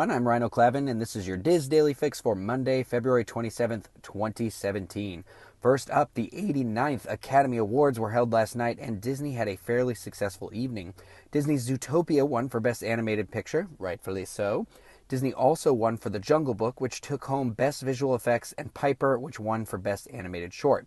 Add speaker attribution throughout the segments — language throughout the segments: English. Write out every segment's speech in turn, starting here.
Speaker 1: everyone. I'm Rhino Clavin, and this is your DIS Daily Fix for Monday, February 27th, 2017. First up, the 89th Academy Awards were held last night, and Disney had a fairly successful evening. Disney's Zootopia won for Best Animated Picture, rightfully so. Disney also won for The Jungle Book, which took home Best Visual Effects, and Piper, which won for Best Animated Short.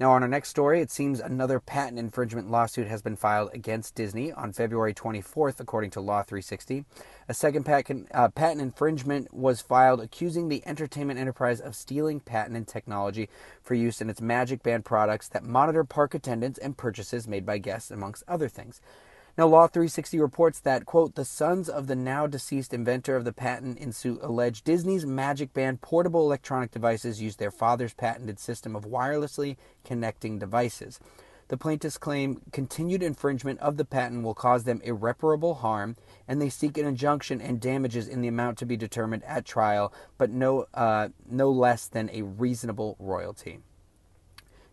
Speaker 1: Now, on our next story, it seems another patent infringement lawsuit has been filed against Disney on February 24th, according to Law 360. A second patent, uh, patent infringement was filed accusing the entertainment enterprise of stealing patent and technology for use in its Magic Band products that monitor park attendance and purchases made by guests, amongst other things. Now, Law 360 reports that, quote, the sons of the now deceased inventor of the patent in suit allege Disney's Magic Band portable electronic devices use their father's patented system of wirelessly connecting devices. The plaintiffs claim continued infringement of the patent will cause them irreparable harm, and they seek an injunction and damages in the amount to be determined at trial, but no, uh, no less than a reasonable royalty.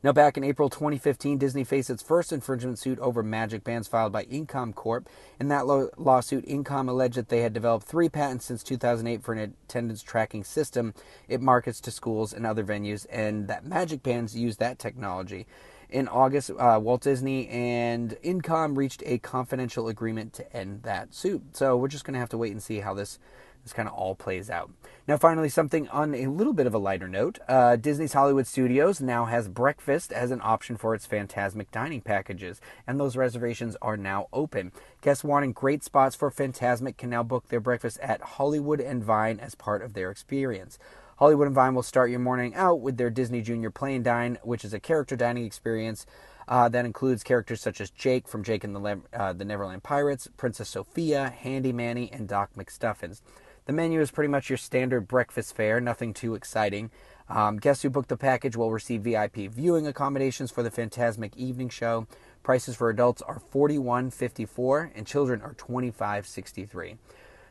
Speaker 1: Now, back in April 2015, Disney faced its first infringement suit over Magic Bands filed by Incom Corp. In that lo- lawsuit, Incom alleged that they had developed three patents since 2008 for an attendance tracking system it markets to schools and other venues, and that Magic Bands use that technology. In August, uh, Walt Disney and Incom reached a confidential agreement to end that suit. So we're just going to have to wait and see how this this kind of all plays out. Now, finally, something on a little bit of a lighter note uh, Disney's Hollywood Studios now has breakfast as an option for its Fantasmic dining packages, and those reservations are now open. Guests wanting great spots for Fantasmic can now book their breakfast at Hollywood and Vine as part of their experience. Hollywood and Vine will start your morning out with their Disney Junior Play and Dine, which is a character dining experience. Uh, that includes characters such as Jake from Jake and the, Le- uh, the Neverland Pirates, Princess Sofia, Handy Manny, and Doc McStuffins. The menu is pretty much your standard breakfast fare, nothing too exciting. Um, guests who book the package will receive VIP viewing accommodations for the Fantasmic evening show. Prices for adults are $41.54 and children are $25.63.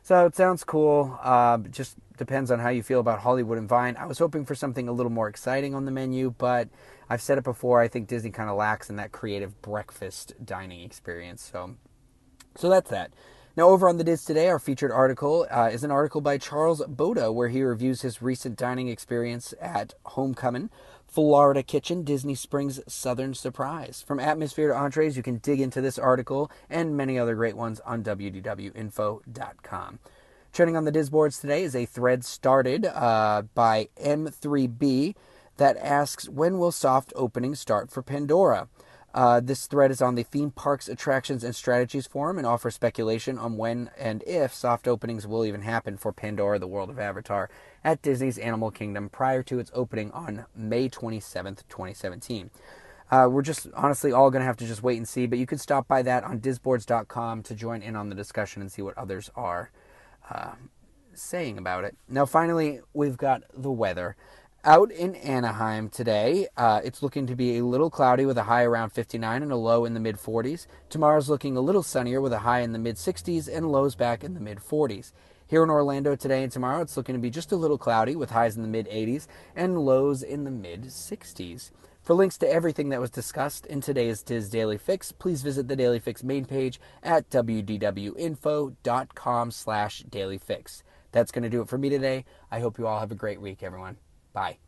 Speaker 1: So it sounds cool. Uh, just depends on how you feel about Hollywood and Vine. I was hoping for something a little more exciting on the menu, but I've said it before. I think Disney kind of lacks in that creative breakfast dining experience. So, so that's that. Now, over on the DIS Today, our featured article uh, is an article by Charles Boda where he reviews his recent dining experience at Homecoming, Florida Kitchen, Disney Springs Southern Surprise. From atmosphere to entrees, you can dig into this article and many other great ones on wdwinfo.com. Trending on the DIS boards today is a thread started uh, by M3B that asks, When will soft openings start for Pandora? Uh, this thread is on the Theme Parks Attractions and Strategies Forum and offers speculation on when and if soft openings will even happen for Pandora, the World of Avatar, at Disney's Animal Kingdom prior to its opening on May 27th, 2017. Uh, we're just honestly all going to have to just wait and see, but you can stop by that on disboards.com to join in on the discussion and see what others are uh, saying about it. Now, finally, we've got the weather out in Anaheim today. Uh, it's looking to be a little cloudy with a high around 59 and a low in the mid 40s. Tomorrow's looking a little sunnier with a high in the mid 60s and lows back in the mid 40s. Here in Orlando today and tomorrow, it's looking to be just a little cloudy with highs in the mid 80s and lows in the mid 60s. For links to everything that was discussed in today's DIS Daily Fix, please visit the Daily Fix main page at wdwinfo.com slash dailyfix. That's going to do it for me today. I hope you all have a great week, everyone. Bye.